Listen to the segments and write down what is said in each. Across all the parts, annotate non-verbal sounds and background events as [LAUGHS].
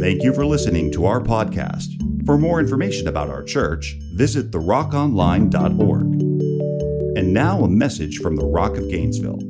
Thank you for listening to our podcast. For more information about our church, visit therockonline.org. And now a message from the Rock of Gainesville.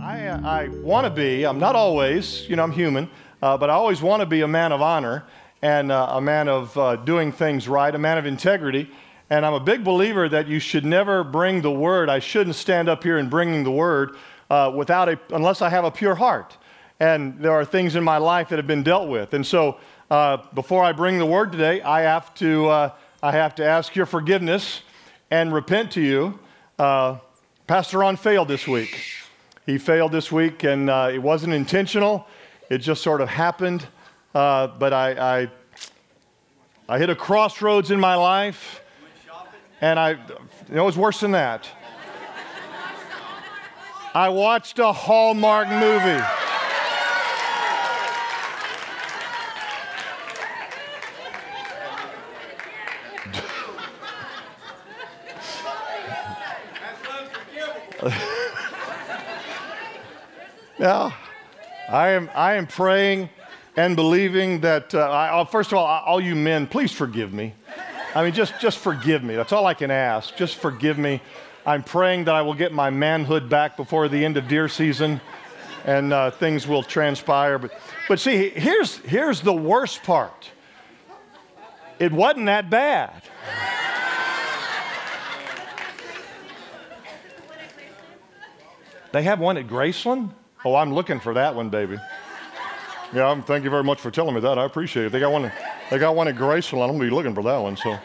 I, uh, I want to be, I'm not always, you know, I'm human, uh, but I always want to be a man of honor and uh, a man of uh, doing things right, a man of integrity. And I'm a big believer that you should never bring the word. I shouldn't stand up here and bringing the word uh, without a, unless I have a pure heart and there are things in my life that have been dealt with. And so, uh, before I bring the word today, I have to uh, I have to ask your forgiveness and repent to you. Uh, Pastor Ron failed this week. He failed this week, and uh, it wasn't intentional. It just sort of happened. Uh, but I, I I hit a crossroads in my life, and I it was worse than that. I watched a Hallmark movie. [LAUGHS] Now, I am, I am praying and believing that, uh, I, first of all, all you men, please forgive me. I mean, just, just forgive me. That's all I can ask. Just forgive me. I'm praying that I will get my manhood back before the end of deer season and uh, things will transpire. But, but see, here's, here's the worst part it wasn't that bad. They have one at Graceland? Oh, I'm looking for that one, baby. Yeah, thank you very much for telling me that. I appreciate it. They got one, they got one at Graceland. I'm going to be looking for that one. So,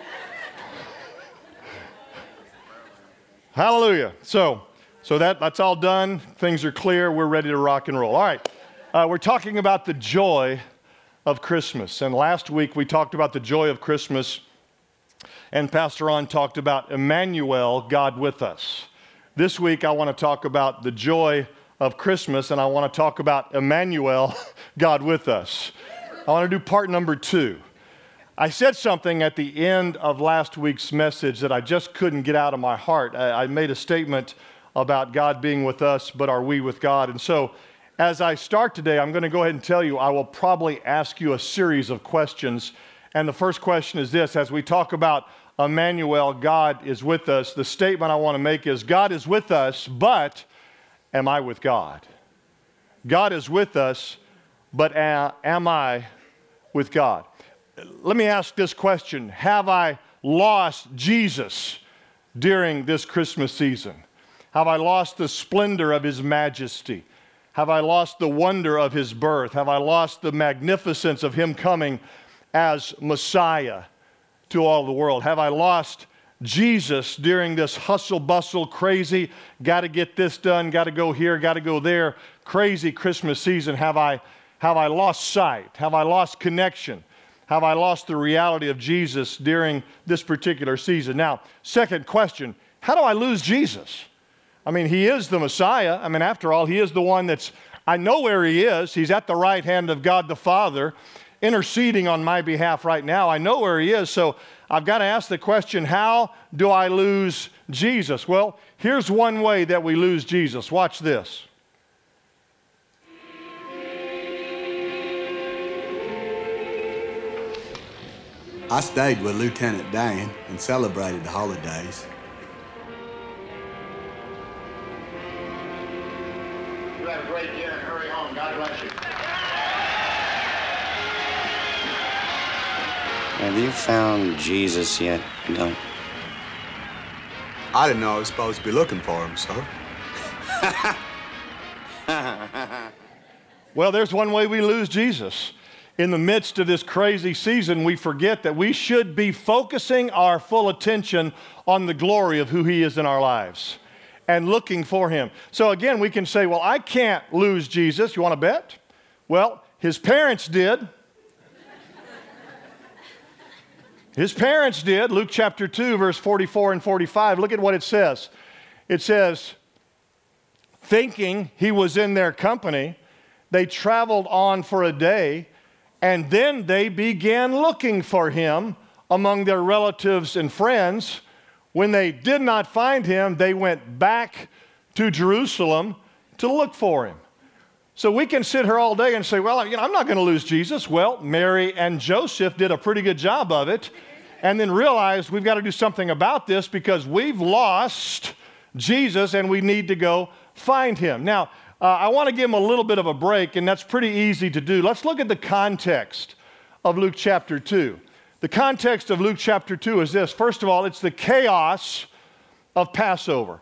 hallelujah. So, so that, that's all done. Things are clear. We're ready to rock and roll. All right. Uh, we're talking about the joy of Christmas. And last week we talked about the joy of Christmas, and Pastor Ron talked about Emmanuel, God with us. This week I want to talk about the joy of Christmas, and I want to talk about Emmanuel, [LAUGHS] God with us. I want to do part number two. I said something at the end of last week's message that I just couldn't get out of my heart. I, I made a statement about God being with us, but are we with God? And so, as I start today, I'm going to go ahead and tell you I will probably ask you a series of questions. And the first question is this as we talk about Emmanuel, God is with us, the statement I want to make is God is with us, but am I with God? God is with us, but am I with God? Let me ask this question Have I lost Jesus during this Christmas season? Have I lost the splendor of his majesty? Have I lost the wonder of his birth? Have I lost the magnificence of him coming as Messiah to all the world? Have I lost Jesus during this hustle bustle, crazy, got to get this done, got to go here, got to go there, crazy Christmas season, have I, have I lost sight? Have I lost connection? Have I lost the reality of Jesus during this particular season? Now, second question how do I lose Jesus? I mean, he is the Messiah. I mean, after all, he is the one that's, I know where he is. He's at the right hand of God the Father, interceding on my behalf right now. I know where he is. So I've got to ask the question how do I lose Jesus? Well, here's one way that we lose Jesus. Watch this. I stayed with Lieutenant Dan and celebrated the holidays. Have you found Jesus yet, Doug? I didn't know I was supposed to be looking for him, sir. [LAUGHS] well, there's one way we lose Jesus. In the midst of this crazy season, we forget that we should be focusing our full attention on the glory of who He is in our lives and looking for Him. So, again, we can say, Well, I can't lose Jesus. You want to bet? Well, His parents did. His parents did. Luke chapter 2, verse 44 and 45. Look at what it says. It says, thinking he was in their company, they traveled on for a day, and then they began looking for him among their relatives and friends. When they did not find him, they went back to Jerusalem to look for him. So we can sit here all day and say, well, you know, I'm not going to lose Jesus. Well, Mary and Joseph did a pretty good job of it and then realized we've got to do something about this because we've lost Jesus and we need to go find him. Now, uh, I want to give him a little bit of a break, and that's pretty easy to do. Let's look at the context of Luke chapter 2. The context of Luke chapter 2 is this first of all, it's the chaos of Passover.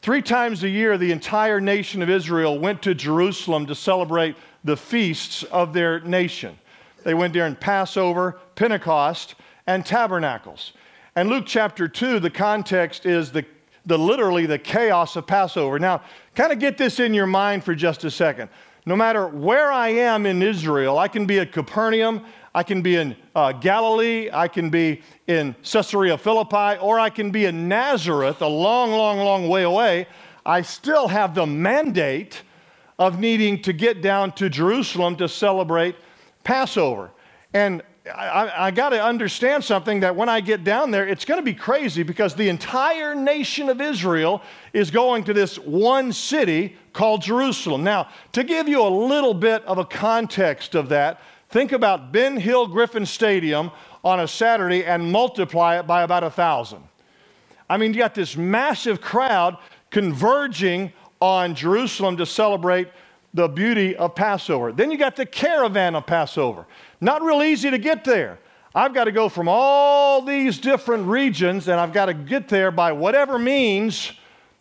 Three times a year, the entire nation of Israel went to Jerusalem to celebrate the feasts of their nation. They went during Passover, Pentecost, and Tabernacles. And Luke chapter 2, the context is the, the literally the chaos of Passover. Now, kind of get this in your mind for just a second. No matter where I am in Israel, I can be at Capernaum, I can be in uh, Galilee, I can be in Caesarea Philippi, or I can be in Nazareth, a long, long, long way away. I still have the mandate of needing to get down to Jerusalem to celebrate Passover. And I, I got to understand something that when I get down there, it's going to be crazy because the entire nation of Israel is going to this one city called Jerusalem. Now, to give you a little bit of a context of that, Think about Ben Hill Griffin Stadium on a Saturday and multiply it by about a thousand. I mean, you got this massive crowd converging on Jerusalem to celebrate the beauty of Passover. Then you got the caravan of Passover. Not real easy to get there. I've got to go from all these different regions and I've got to get there by whatever means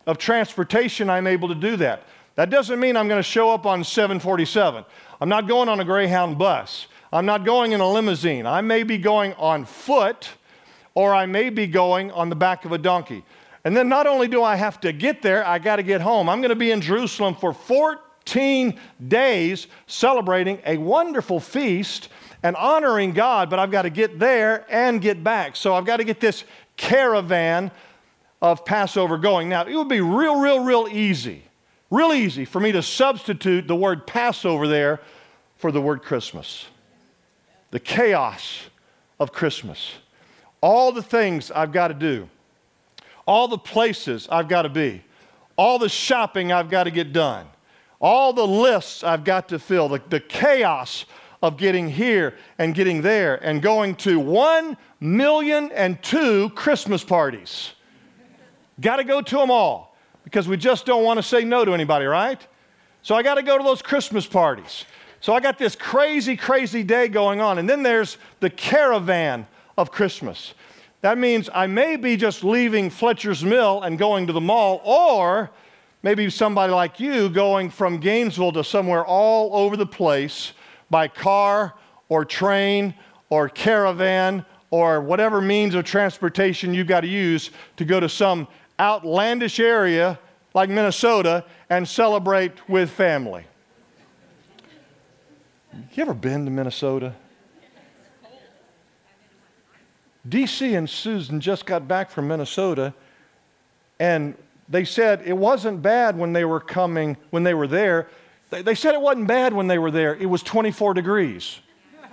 of transportation I'm able to do that. That doesn't mean I'm going to show up on 747. I'm not going on a Greyhound bus. I'm not going in a limousine. I may be going on foot or I may be going on the back of a donkey. And then not only do I have to get there, I got to get home. I'm going to be in Jerusalem for 14 days celebrating a wonderful feast and honoring God, but I've got to get there and get back. So I've got to get this caravan of Passover going. Now, it would be real, real, real easy Real easy for me to substitute the word Passover there for the word Christmas. The chaos of Christmas. All the things I've got to do, all the places I've got to be, all the shopping I've got to get done, all the lists I've got to fill, the, the chaos of getting here and getting there and going to one million and two Christmas parties. Got to go to them all because we just don't want to say no to anybody, right? So I got to go to those Christmas parties. So I got this crazy, crazy day going on. And then there's the caravan of Christmas. That means I may be just leaving Fletcher's Mill and going to the mall, or maybe somebody like you going from Gainesville to somewhere all over the place by car or train or caravan or whatever means of transportation you've got to use to go to some outlandish area like Minnesota and celebrate with family. You ever been to Minnesota? DC and Susan just got back from Minnesota, and they said it wasn't bad when they were coming, when they were there. They, they said it wasn't bad when they were there. It was 24 degrees. [LAUGHS] It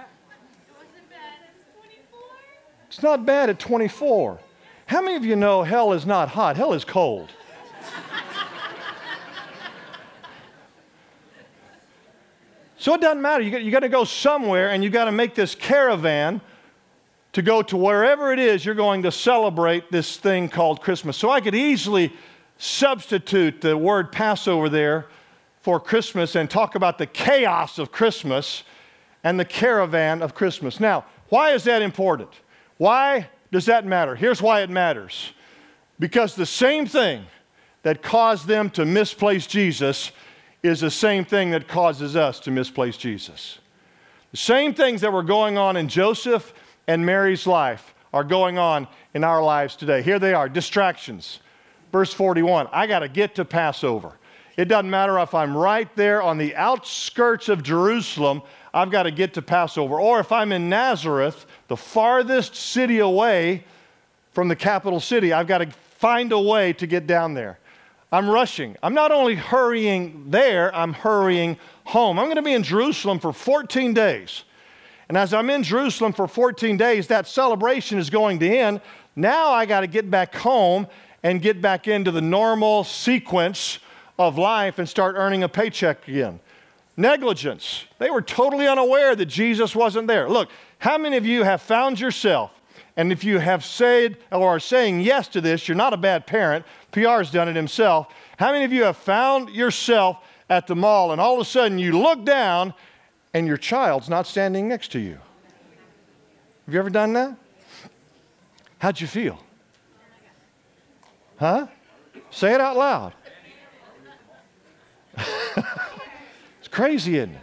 wasn't bad at 24. It's not bad at 24. How many of you know hell is not hot? Hell is cold. so it doesn't matter. You got, you got to go somewhere and you got to make this caravan to go to wherever it is you're going to celebrate this thing called Christmas. So I could easily substitute the word Passover there for Christmas and talk about the chaos of Christmas and the caravan of Christmas. Now, why is that important? Why does that matter? Here's why it matters. Because the same thing that caused them to misplace Jesus is the same thing that causes us to misplace Jesus. The same things that were going on in Joseph and Mary's life are going on in our lives today. Here they are distractions. Verse 41 I got to get to Passover. It doesn't matter if I'm right there on the outskirts of Jerusalem, I've got to get to Passover. Or if I'm in Nazareth, the farthest city away from the capital city, I've got to find a way to get down there. I'm rushing. I'm not only hurrying there, I'm hurrying home. I'm going to be in Jerusalem for 14 days. And as I'm in Jerusalem for 14 days, that celebration is going to end. Now I got to get back home and get back into the normal sequence of life and start earning a paycheck again. Negligence. They were totally unaware that Jesus wasn't there. Look, how many of you have found yourself, and if you have said or are saying yes to this, you're not a bad parent. PR's done it himself. How many of you have found yourself at the mall and all of a sudden you look down and your child's not standing next to you? Have you ever done that? How'd you feel? Huh? Say it out loud. [LAUGHS] crazy, isn't it?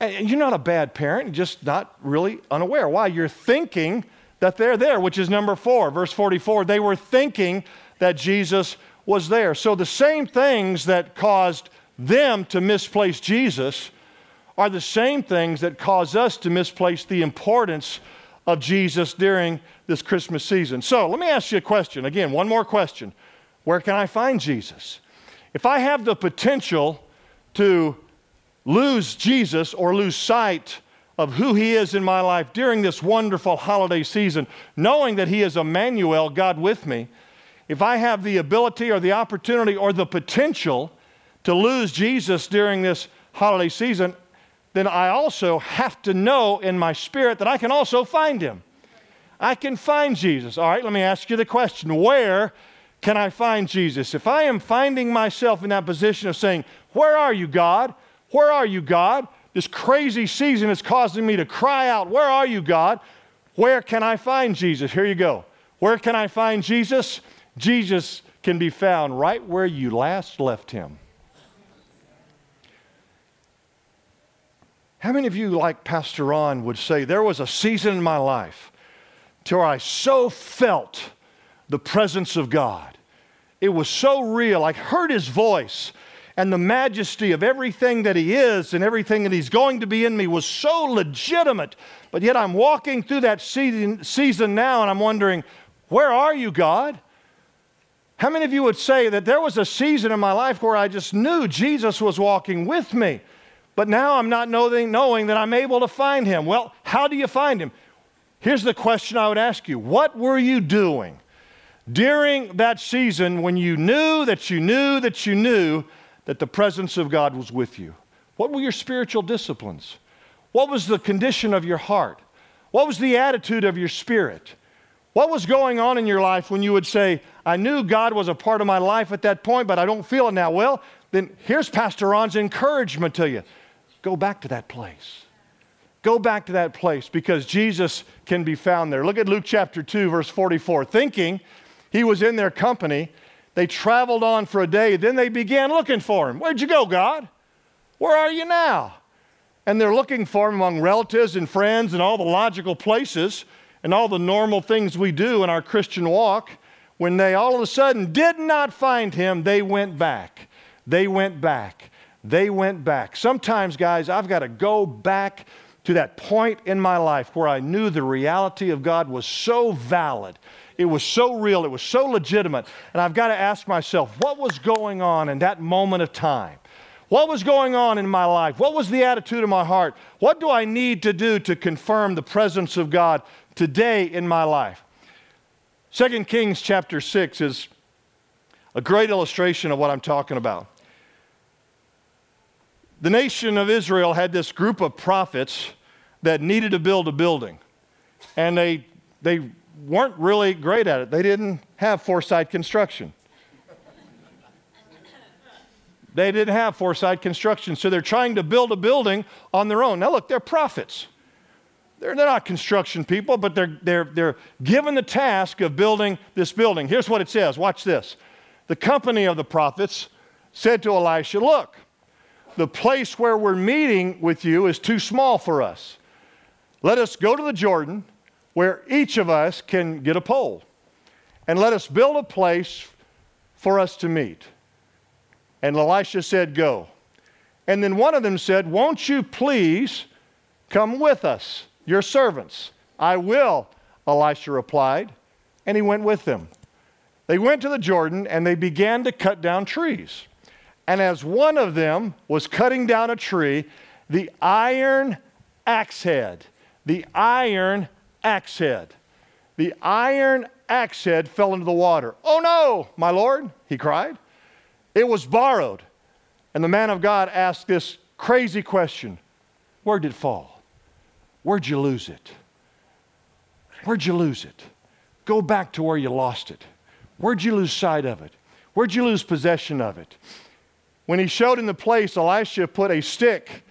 And you're not a bad parent, just not really unaware. Why? You're thinking that they're there, which is number four, verse 44. They were thinking that Jesus was there. So the same things that caused them to misplace Jesus are the same things that cause us to misplace the importance of Jesus during this Christmas season. So let me ask you a question. Again, one more question. Where can I find Jesus? If I have the potential to lose Jesus or lose sight of who He is in my life during this wonderful holiday season, knowing that He is Emmanuel, God with me, if I have the ability or the opportunity or the potential to lose Jesus during this holiday season, then I also have to know in my spirit that I can also find Him. I can find Jesus. All right, let me ask you the question where can I find Jesus? If I am finding myself in that position of saying, Where are you, God? Where are you, God? This crazy season is causing me to cry out, Where are you, God? Where can I find Jesus? Here you go. Where can I find Jesus? Jesus can be found right where you last left him. How many of you, like Pastor Ron, would say, There was a season in my life where I so felt the presence of God? It was so real. I heard his voice, and the majesty of everything that he is and everything that he's going to be in me was so legitimate. But yet I'm walking through that season, season now, and I'm wondering, Where are you, God? How many of you would say that there was a season in my life where I just knew Jesus was walking with me? but now I'm not knowing, knowing that I'm able to find him. Well, how do you find him? Here's the question I would ask you What were you doing during that season when you knew that you knew that you knew that the presence of God was with you? What were your spiritual disciplines? What was the condition of your heart? What was the attitude of your spirit? What was going on in your life when you would say, I knew God was a part of my life at that point, but I don't feel it now? Well, then here's Pastor Ron's encouragement to you Go back to that place. Go back to that place because Jesus can be found there. Look at Luke chapter 2, verse 44. Thinking he was in their company, they traveled on for a day. Then they began looking for him. Where'd you go, God? Where are you now? And they're looking for him among relatives and friends and all the logical places and all the normal things we do in our Christian walk. When they all of a sudden did not find him, they went back. They went back they went back. Sometimes, guys, I've got to go back to that point in my life where I knew the reality of God was so valid. It was so real. It was so legitimate. And I've got to ask myself, what was going on in that moment of time? What was going on in my life? What was the attitude of my heart? What do I need to do to confirm the presence of God today in my life? 2 Kings chapter 6 is a great illustration of what I'm talking about the nation of Israel had this group of prophets that needed to build a building. And they, they weren't really great at it. They didn't have foresight construction. They didn't have foresight construction, so they're trying to build a building on their own. Now, look, they're prophets. They're, they're not construction people, but they're, they're, they're given the task of building this building. Here's what it says watch this. The company of the prophets said to Elisha, Look, the place where we're meeting with you is too small for us. Let us go to the Jordan where each of us can get a pole. And let us build a place for us to meet. And Elisha said, Go. And then one of them said, Won't you please come with us, your servants? I will, Elisha replied. And he went with them. They went to the Jordan and they began to cut down trees. And as one of them was cutting down a tree, the iron axe head, the iron axe head, the iron axe head fell into the water. Oh no, my Lord, he cried. It was borrowed. And the man of God asked this Crazy question. Where did it fall? Where'd you lose it? Where'd you lose it? Go back to where you lost it. Where'd you lose sight of it? Where'd you lose possession of it? When he showed in the place, Elisha put a stick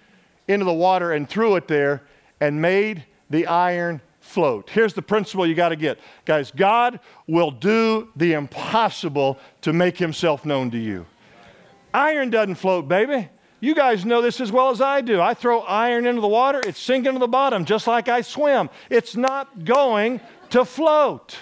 into the water and threw it there and made the iron float. Here's the principle you got to get. Guys, God will do the impossible to make himself known to you. Iron doesn't float, baby. You guys know this as well as I do. I throw iron into the water, it's sinking to the bottom just like I swim. It's not going to float.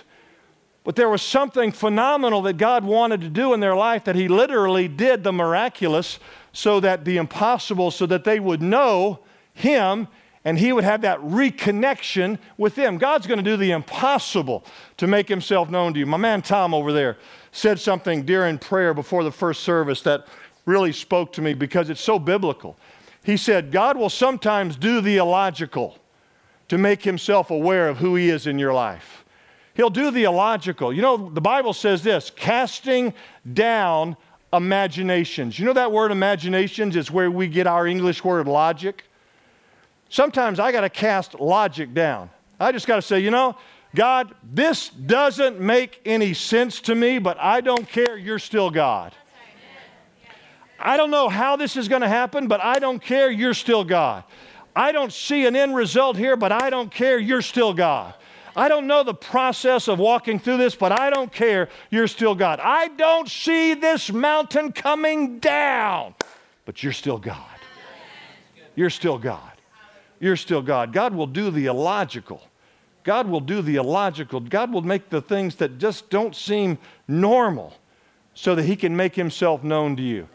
But there was something phenomenal that God wanted to do in their life that He literally did the miraculous so that the impossible, so that they would know Him and He would have that reconnection with them. God's going to do the impossible to make Himself known to you. My man Tom over there said something during prayer before the first service that really spoke to me because it's so biblical. He said, God will sometimes do the illogical to make Himself aware of who He is in your life. He'll do the illogical. You know, the Bible says this casting down imaginations. You know that word imaginations is where we get our English word logic? Sometimes I got to cast logic down. I just got to say, you know, God, this doesn't make any sense to me, but I don't care. You're still God. I don't know how this is going to happen, but I don't care. You're still God. I don't see an end result here, but I don't care. You're still God. I don't know the process of walking through this, but I don't care. You're still God. I don't see this mountain coming down, but you're still God. You're still God. You're still God. God will do the illogical. God will do the illogical. God will make the things that just don't seem normal so that He can make Himself known to you.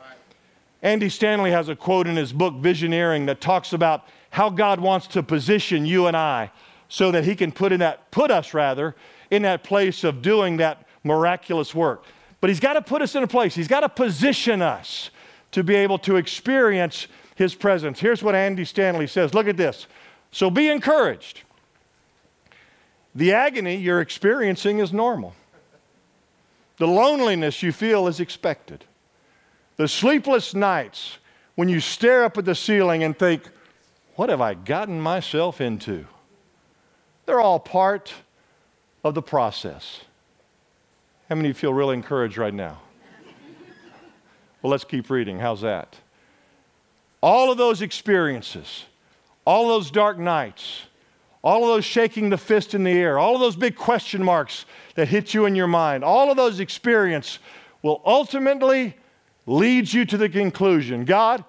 Andy Stanley has a quote in his book, Visioneering, that talks about how God wants to position you and I so that he can put in that put us rather in that place of doing that miraculous work. But he's got to put us in a place. He's got to position us to be able to experience his presence. Here's what Andy Stanley says. Look at this. So be encouraged. The agony you're experiencing is normal. The loneliness you feel is expected. The sleepless nights when you stare up at the ceiling and think, what have I gotten myself into? They're all part of the process. How many of you feel really encouraged right now? well, let's keep reading. How's that? All of those experiences, all of those dark nights, all of those shaking the fist in the air, all of those big question marks that hit you in your mind, all of those experiences will ultimately lead you to the conclusion God,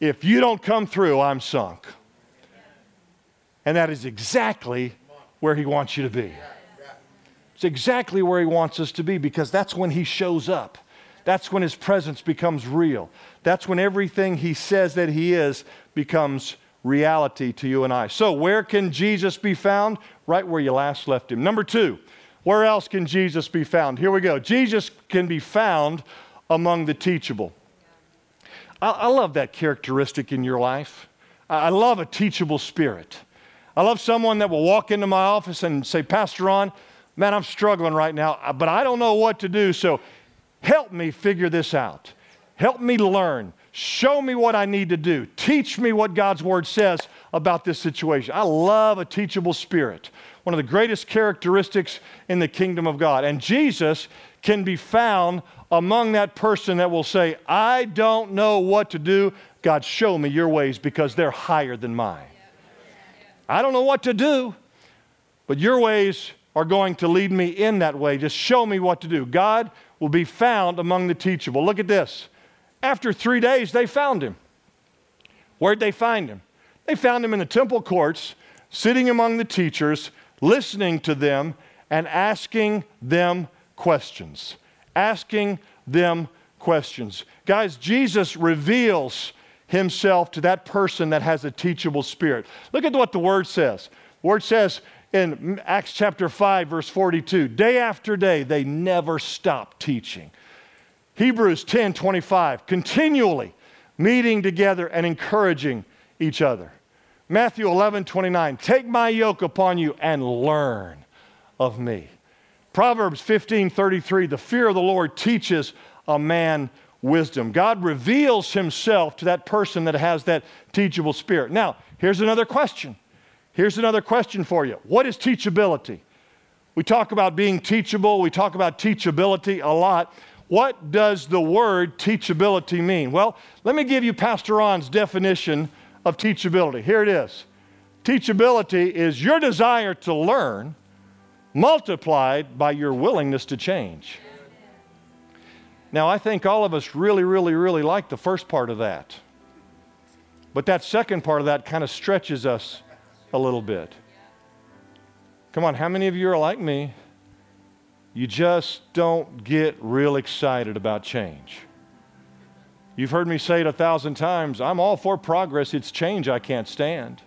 if you don't come through, I'm sunk. And that is exactly where He wants you to be. It's exactly where He wants us to be because that's when He shows up. That's when His presence becomes real. That's when everything He says that He is becomes reality to you and I. So, where can Jesus be found? Right where you last left Him. Number two, where else can Jesus be found? Here we go. Jesus can be found among the teachable. I, I love that characteristic in your life. I, I love a teachable spirit. I love someone that will walk into my office and say, Pastor Ron, man, I'm struggling right now, but I don't know what to do. So help me figure this out. Help me learn. Show me what I need to do. Teach me what God's word says about this situation. I love a teachable spirit, one of the greatest characteristics in the kingdom of God. And Jesus can be found among that person that will say, I don't know what to do. God, show me your ways because they're higher than mine. I don't know what to do, but your ways are going to lead me in that way. Just show me what to do. God will be found among the teachable. Look at this. After three days, they found him. Where'd they find him? They found him in the temple courts, sitting among the teachers, listening to them, and asking them questions. Asking them questions. Guys, Jesus reveals himself to that person that has a teachable spirit. Look at what the word says. The word says in Acts chapter 5, verse 42, day after day, they never stopped teaching. Hebrews 10 25, continually meeting together and encouraging each other. Matthew 11 29, take my yoke upon you and learn of me. Proverbs 15 33, the fear of the Lord teaches a man wisdom. God reveals himself to that person that has that teachable spirit. Now, here's another question. Here's another question for you. What is teachability? We talk about being teachable, we talk about teachability a lot. What does the word teachability mean? Well, let me give you Pastor Ron's definition of teachability. Here it is Teachability is your desire to learn multiplied by your willingness to change. Now, I think all of us really, really, really like the first part of that. But that second part of that kind of stretches us a little bit. Come on, how many of you are like me? You just don't get real excited about change. You've heard me say it a thousand times I'm all for progress, it's change I can't stand.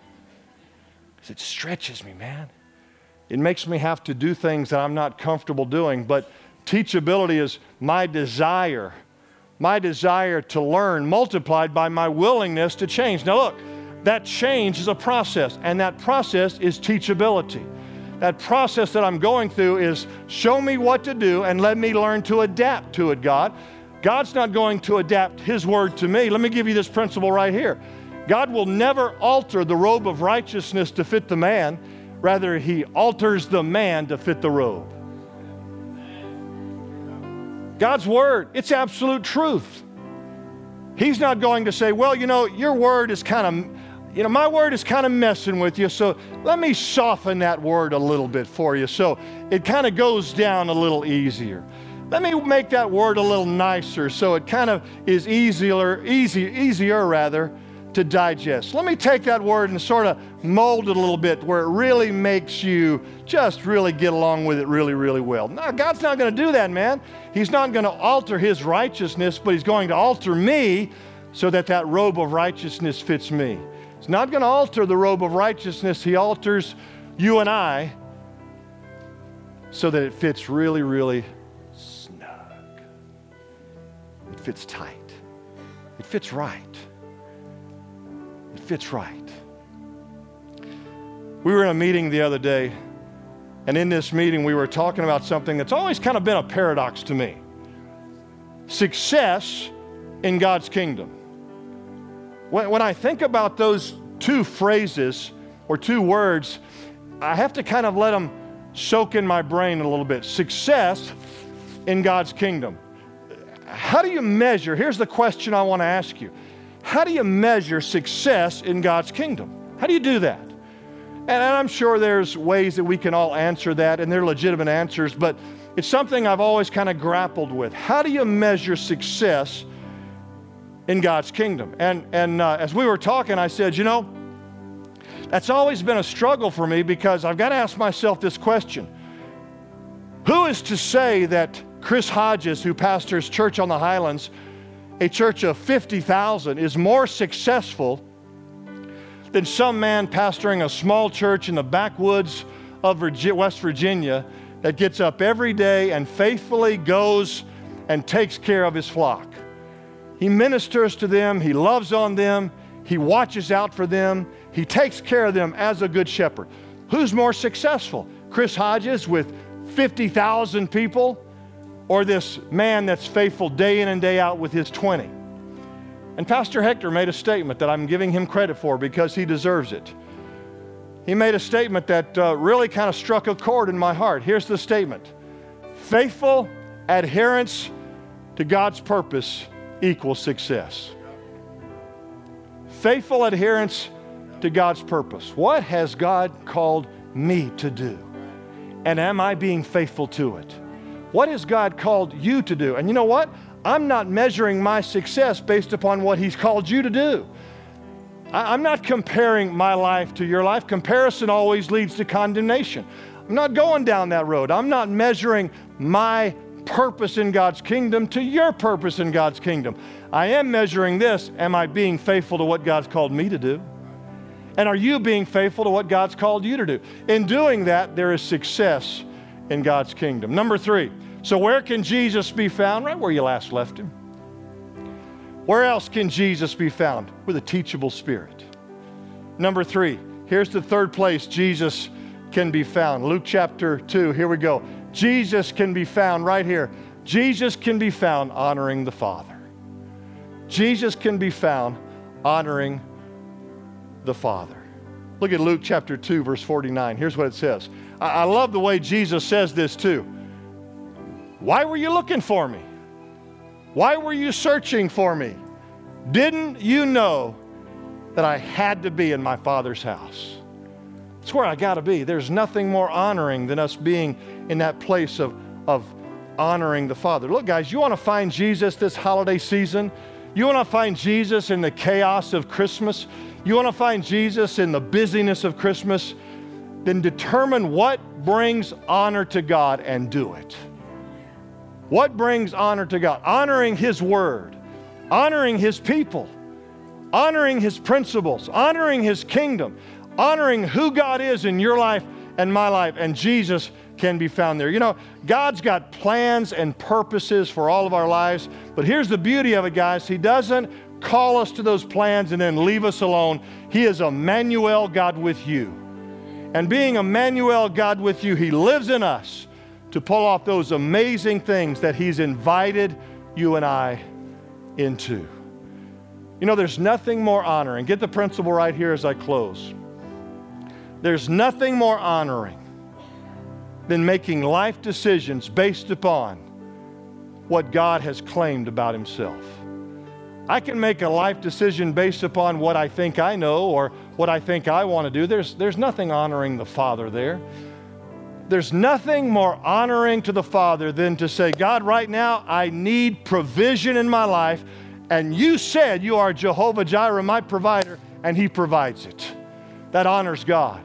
Because it stretches me, man. It makes me have to do things that I'm not comfortable doing, but teachability is my desire, my desire to learn multiplied by my willingness to change. Now, look, that change is a process, and that process is teachability. That process that I'm going through is show me what to do and let me learn to adapt to it, God. God's not going to adapt His word to me. Let me give you this principle right here God will never alter the robe of righteousness to fit the man, rather, He alters the man to fit the robe. God's word, it's absolute truth. He's not going to say, well, you know, your word is kind of you know, my word is kind of messing with you, so let me soften that word a little bit for you so it kind of goes down a little easier. Let me make that word a little nicer so it kind of is easier, easy, easier rather, to digest. Let me take that word and sort of mold it a little bit where it really makes you just really get along with it really, really well. Now, God's not going to do that, man. He's not going to alter His righteousness, but He's going to alter me so that that robe of righteousness fits me. He's not going to alter the robe of righteousness, He alters you and I so that it fits really, really snug. It fits tight. It fits right It fits right. We were in a meeting the other day, and in this meeting, we were talking about something that's always kind of been a paradox to me success in God's kingdom. When, when I think about those two phrases or two words, I have to kind of let them soak in my brain a little bit. Success in God's kingdom. How do you measure? Here's the question I want to ask you how do you measure success in God's kingdom? How do you do that? And I'm sure there's ways that we can all answer that, and they're legitimate answers, but it's something I've always kind of grappled with. How do you measure success in God's kingdom? And, and uh, as we were talking, I said, you know, that's always been a struggle for me because I've got to ask myself this question Who is to say that Chris Hodges, who pastors Church on the Highlands, a church of 50,000 is more successful than some man pastoring a small church in the backwoods of West Virginia that gets up every day and faithfully goes and takes care of his flock. He ministers to them, he loves on them, he watches out for them, he takes care of them as a good shepherd. Who's more successful? Chris Hodges with 50,000 people or this man that's faithful day in and day out with his 20. And Pastor Hector made a statement that I'm giving him credit for because he deserves it. He made a statement that uh, really kind of struck a chord in my heart. Here's the statement Faithful adherence to God's purpose equals success. Faithful adherence to God's purpose. What has God called me to do? And am I being faithful to it? What has God called you to do? And you know what? I'm not measuring my success based upon what He's called you to do. I'm not comparing my life to your life. Comparison always leads to condemnation. I'm not going down that road. I'm not measuring my purpose in God's kingdom to your purpose in God's kingdom. I am measuring this. Am I being faithful to what God's called me to do? And are you being faithful to what God's called you to do? In doing that, there is success in God's kingdom. Number three, so where can Jesus be found? Right where you last left him. Where else can Jesus be found? With a teachable spirit. Number three, here's the third place Jesus can be found. Luke chapter 2, here we go. Jesus can be found right here. Jesus can be found honoring the Father. Jesus can be found honoring the Father. Look at Luke chapter 2, verse 49. Here's what it says. I, I love the way Jesus says this too. Why were you looking for me? Why were you searching for me? Didn't you know that I had to be in my Father's house? It's where I got to be. There's nothing more honoring than us being in that place of, of honoring the Father. Look, guys, you want to find Jesus this holiday season? You want to find Jesus in the chaos of Christmas? You want to find Jesus in the busyness of Christmas? Then determine what brings honor to God and do it. What brings honor to God? Honoring His Word, honoring His people, honoring His principles, honoring His kingdom, honoring who God is in your life and my life. And Jesus can be found there. You know, God's got plans and purposes for all of our lives, but here's the beauty of it, guys. He doesn't call us to those plans and then leave us alone. He is Emmanuel, God with you. And being Emmanuel, God with you, He lives in us to pull off those amazing things that He's invited you and I into. You know, there's nothing more honoring. Get the principle right here as I close. There's nothing more honoring than making life decisions based upon what God has claimed about Himself. I can make a life decision based upon what I think I know or what I think I want to do. There's, there's nothing honoring the Father there. There's nothing more honoring to the Father than to say, God, right now I need provision in my life, and you said you are Jehovah Jireh, my provider, and He provides it. That honors God.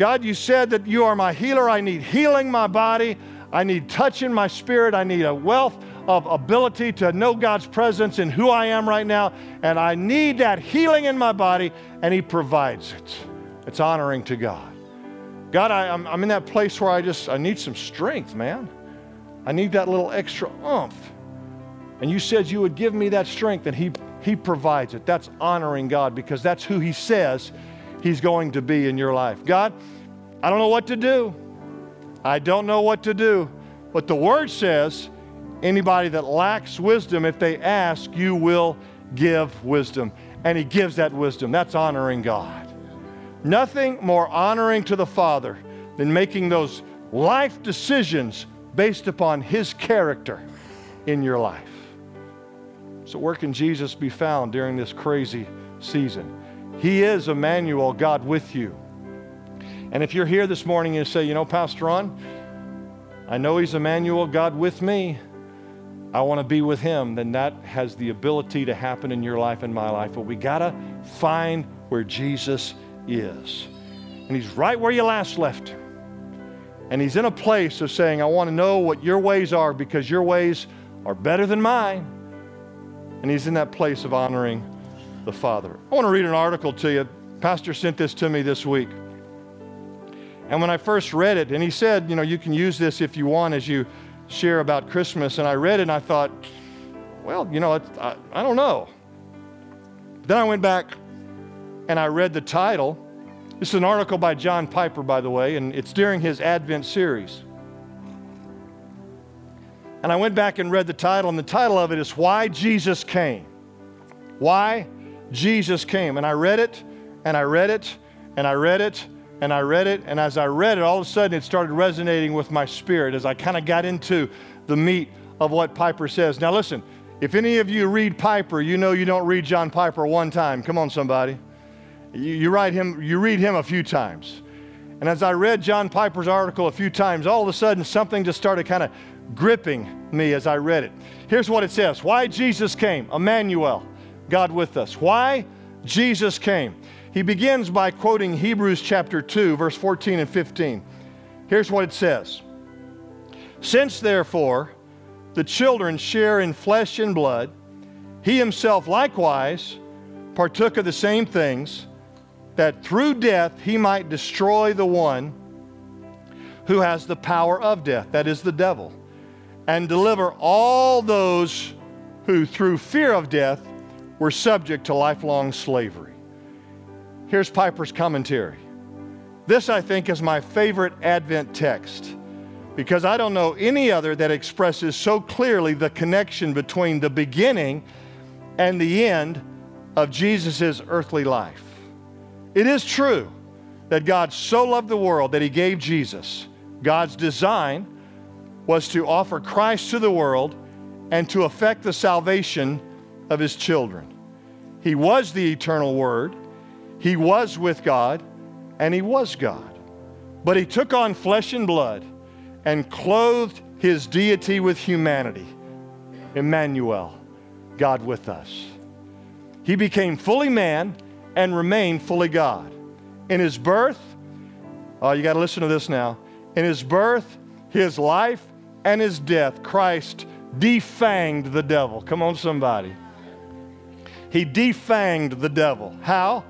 God, you said that you are my healer. I need healing my body. I need touch in my spirit. I need a wealth of ability to know God's presence in who I am right now, and I need that healing in my body, and He provides it. It's honoring to God. God, I, am I'm, I'm in that place where I just I need some strength, man. I need that little extra oomph. And you said you would give me that strength, and He He provides it. That's honoring God because that's who He says He's going to be in your life. God, I don't know what to do. I don't know what to do. But the Word says Anybody that lacks wisdom, if they ask, you will give wisdom. And He gives that wisdom. That's honoring God. Nothing more honoring to the Father than making those life decisions based upon His character in your life. So, where can Jesus be found during this crazy season? He is Emmanuel, God with you. And if you're here this morning and you say, you know, Pastor Ron, I know He's Emmanuel, God with me. I want to be with Him, then that has the ability to happen in your life and my life. But we got to find where Jesus is. And He's right where you last left Him. And He's in a place of saying, I want to know what your ways are because your ways are better than mine. And He's in that place of honoring the Father. I want to read an article to you. Pastor sent this to me this week. And when I first read it, and he said, you know, you can use this if you want as you share about Christmas, and I read it and I thought, well, you know, I, I don't know. Then I went back and I read the title. This is an article by John Piper, by the way, and it's during his Advent series. And I went back and read the title, and the title of it is Why Jesus Came. Why Jesus Came. And I read it, and I read it, and I read it, and I read it, and as I read it, all of a sudden it started resonating with my spirit as I kind of got into the meat of what Piper says. Now, listen, if any of you read Piper, you know you don't read John Piper one time. Come on, somebody. You, you, write him, you read him a few times. And as I read John Piper's article a few times, all of a sudden something just started kind of gripping me as I read it. Here's what it says Why Jesus came, Emmanuel, God with us. Why Jesus came. He begins by quoting Hebrews chapter 2, verse 14 and 15. Here's what it says Since therefore the children share in flesh and blood, he himself likewise partook of the same things, that through death he might destroy the one who has the power of death, that is the devil, and deliver all those who through fear of death were subject to lifelong slavery. Here's Piper's commentary. This, I think, is my favorite Advent text because I don't know any other that expresses so clearly the connection between the beginning and the end of Jesus' earthly life. It is true that God so loved the world that he gave Jesus. God's design was to offer Christ to the world and to effect the salvation of his children. He was the eternal Word, he was with God, and he was God. But he took on flesh and blood and clothed his deity with humanity. Emmanuel, God with us. He became fully man and remained fully God. In his birth, oh, you got to listen to this now. In his birth, his life, and his death, Christ defanged the devil. Come on, somebody. He defanged the devil. How?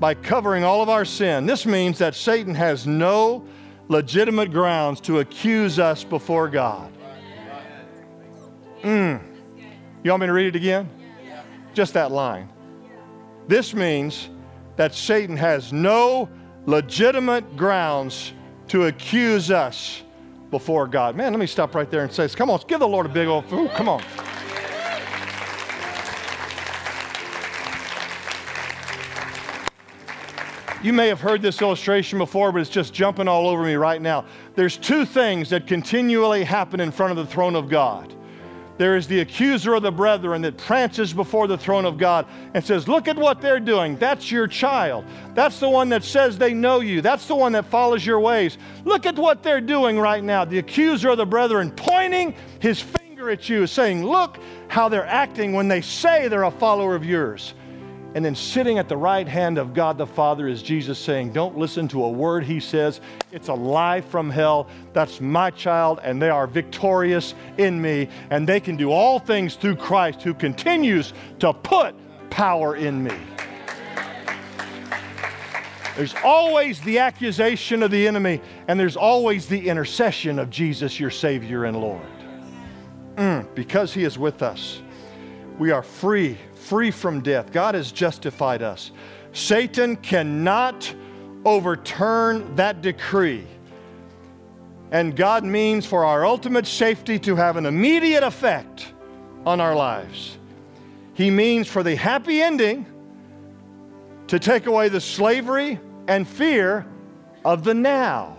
By covering all of our sin. This means that Satan has no legitimate grounds to accuse us before God. Mm. You want me to read it again? Just that line. This means that Satan has no legitimate grounds to accuse us before God. Man, let me stop right there and say, come on, give the Lord a big old, ooh, come on. You may have heard this illustration before, but it's just jumping all over me right now. There's two things that continually happen in front of the throne of God. There is the accuser of the brethren that prances before the throne of God and says, Look at what they're doing. That's your child. That's the one that says they know you. That's the one that follows your ways. Look at what they're doing right now. The accuser of the brethren pointing his finger at you, saying, Look how they're acting when they say they're a follower of yours. And then sitting at the right hand of God the Father is Jesus saying, Don't listen to a word he says. It's a lie from hell. That's my child, and they are victorious in me. And they can do all things through Christ who continues to put power in me. There's always the accusation of the enemy, and there's always the intercession of Jesus, your Savior and Lord. Mm, because He is with us, we are free free from death. God has justified us. Satan cannot overturn that decree. And God means for our ultimate safety to have an immediate effect on our lives. He means for the happy ending to take away the slavery and fear of the now.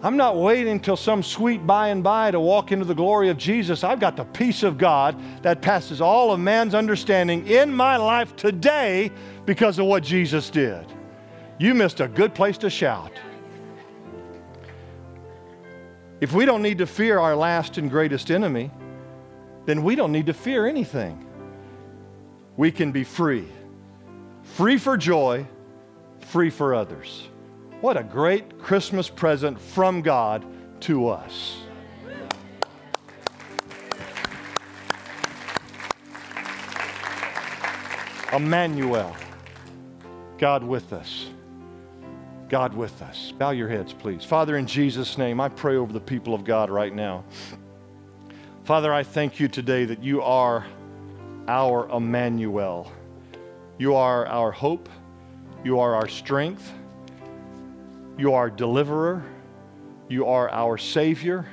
I'm not waiting until some sweet by and by to walk into the glory of Jesus. I've got the peace of God that passes all of man's understanding in my life today because of what Jesus did. You missed a good place to shout. If we don't need to fear our last and greatest enemy, then we don't need to fear anything. We can be free. Free for joy, free for others. What a great Christmas present from God to us. Emmanuel, God with us. God with us. Bow your heads, please. Father, in Jesus' name, I pray over the people of God right now. Father, I thank you today that you are our Emmanuel. You are our hope. You are our strength. You are deliverer. You are our Savior.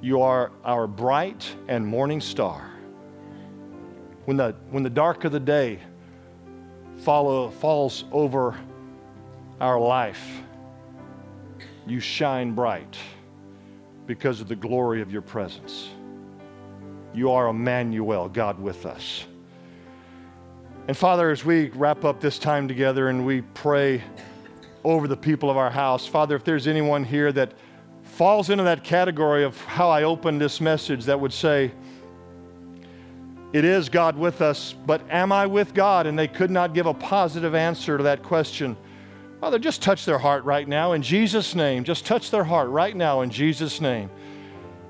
You are our bright and morning star. When the, when the dark of the day follow, falls over our life, you shine bright because of the glory of your presence. You are Emmanuel, God with us. And Father, as we wrap up this time together and we pray over the people of our house. Father, if there's anyone here that falls into that category of how I opened this message that would say, it is God with us, but am I with God? And they could not give a positive answer to that question. Father, just touch their heart right now in Jesus' name. Just touch their heart right now in Jesus' name.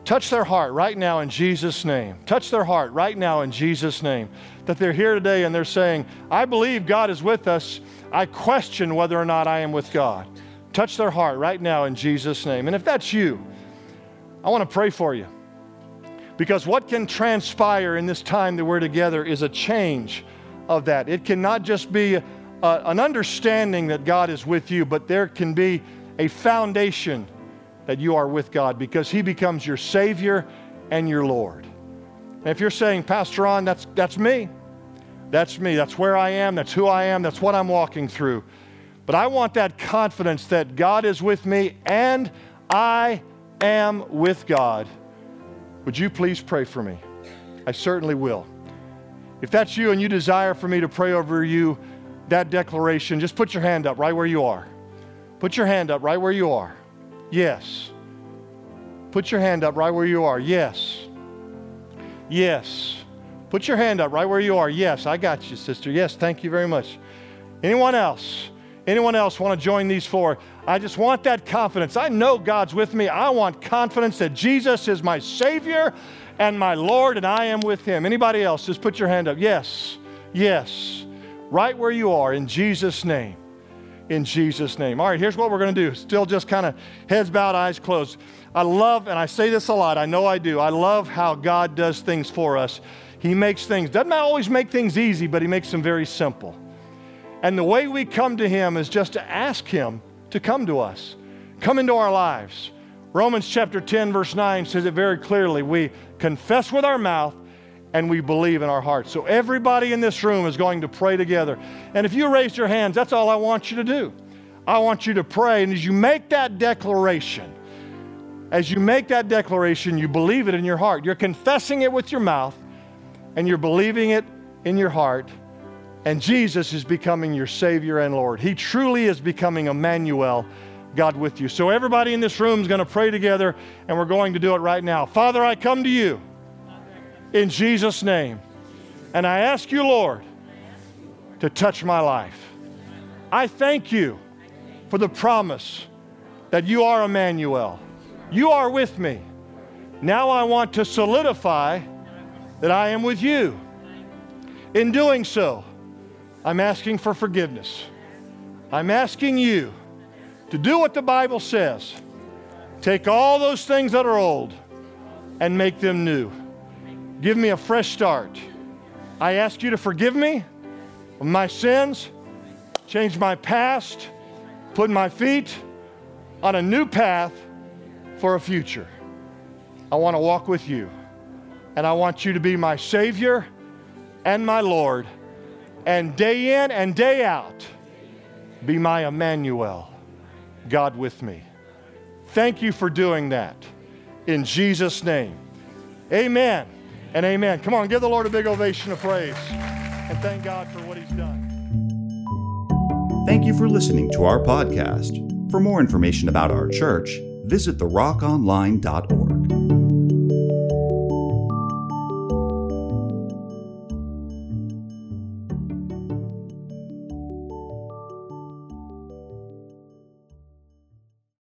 Touch their heart right now in Jesus' name. Touch their heart right now in Jesus' name. That they're here today and they're saying, I believe God is with us. I question whether or not I am with God. Touch their heart right now in Jesus' name. And if that's you, I want to pray for you. Because what can transpire in this time that we're together is a change of that. It cannot just be a, an understanding that God is with you, but there can be a foundation that you are with God because He becomes your Savior and your Lord. And if you're saying, Pastor Ron, that's, that's me. That's me. That's where I am. That's who I am. That's what I'm walking through. But I want that confidence that God is with me and I am with God. Would you please pray for me? I certainly will. If that's you and you desire for me to pray over you that declaration, just put your hand up right where you are. Put your hand up right where you are. Yes. Put your hand up right where you are. Yes. Yes. Put your hand up right where you are. Yes, I got you, sister. Yes, thank you very much. Anyone else? Anyone else want to join these four? I just want that confidence. I know God's with me. I want confidence that Jesus is my Savior and my Lord, and I am with Him. Anybody else? Just put your hand up. Yes, yes. Right where you are, in Jesus' name. In Jesus' name. All right, here's what we're going to do. Still just kind of heads bowed, eyes closed. I love, and I say this a lot, I know I do, I love how God does things for us. He makes things, doesn't always make things easy, but He makes them very simple. And the way we come to Him is just to ask Him to come to us, come into our lives. Romans chapter 10, verse 9 says it very clearly. We confess with our mouth and we believe in our heart. So everybody in this room is going to pray together. And if you raise your hands, that's all I want you to do. I want you to pray. And as you make that declaration, as you make that declaration, you believe it in your heart. You're confessing it with your mouth and you're believing it in your heart. And Jesus is becoming your Savior and Lord. He truly is becoming Emmanuel, God with you. So everybody in this room is going to pray together, and we're going to do it right now. Father, I come to you in Jesus' name, and I ask you, Lord, to touch my life. I thank you for the promise that you are Emmanuel. You are with me. Now I want to solidify that I am with you. In doing so, I'm asking for forgiveness. I'm asking you to do what the Bible says take all those things that are old and make them new. Give me a fresh start. I ask you to forgive me of my sins, change my past, put my feet on a new path for a future. I want to walk with you, and I want you to be my Savior and my Lord and day in and day out, be my Emmanuel, God with me. Thank you for doing that. In Jesus' name. Amen and amen. Come on, give the Lord a big ovation of praise and thank God for what He's done. Thank you for listening to our podcast. For more information about our church, visit therockonline.org.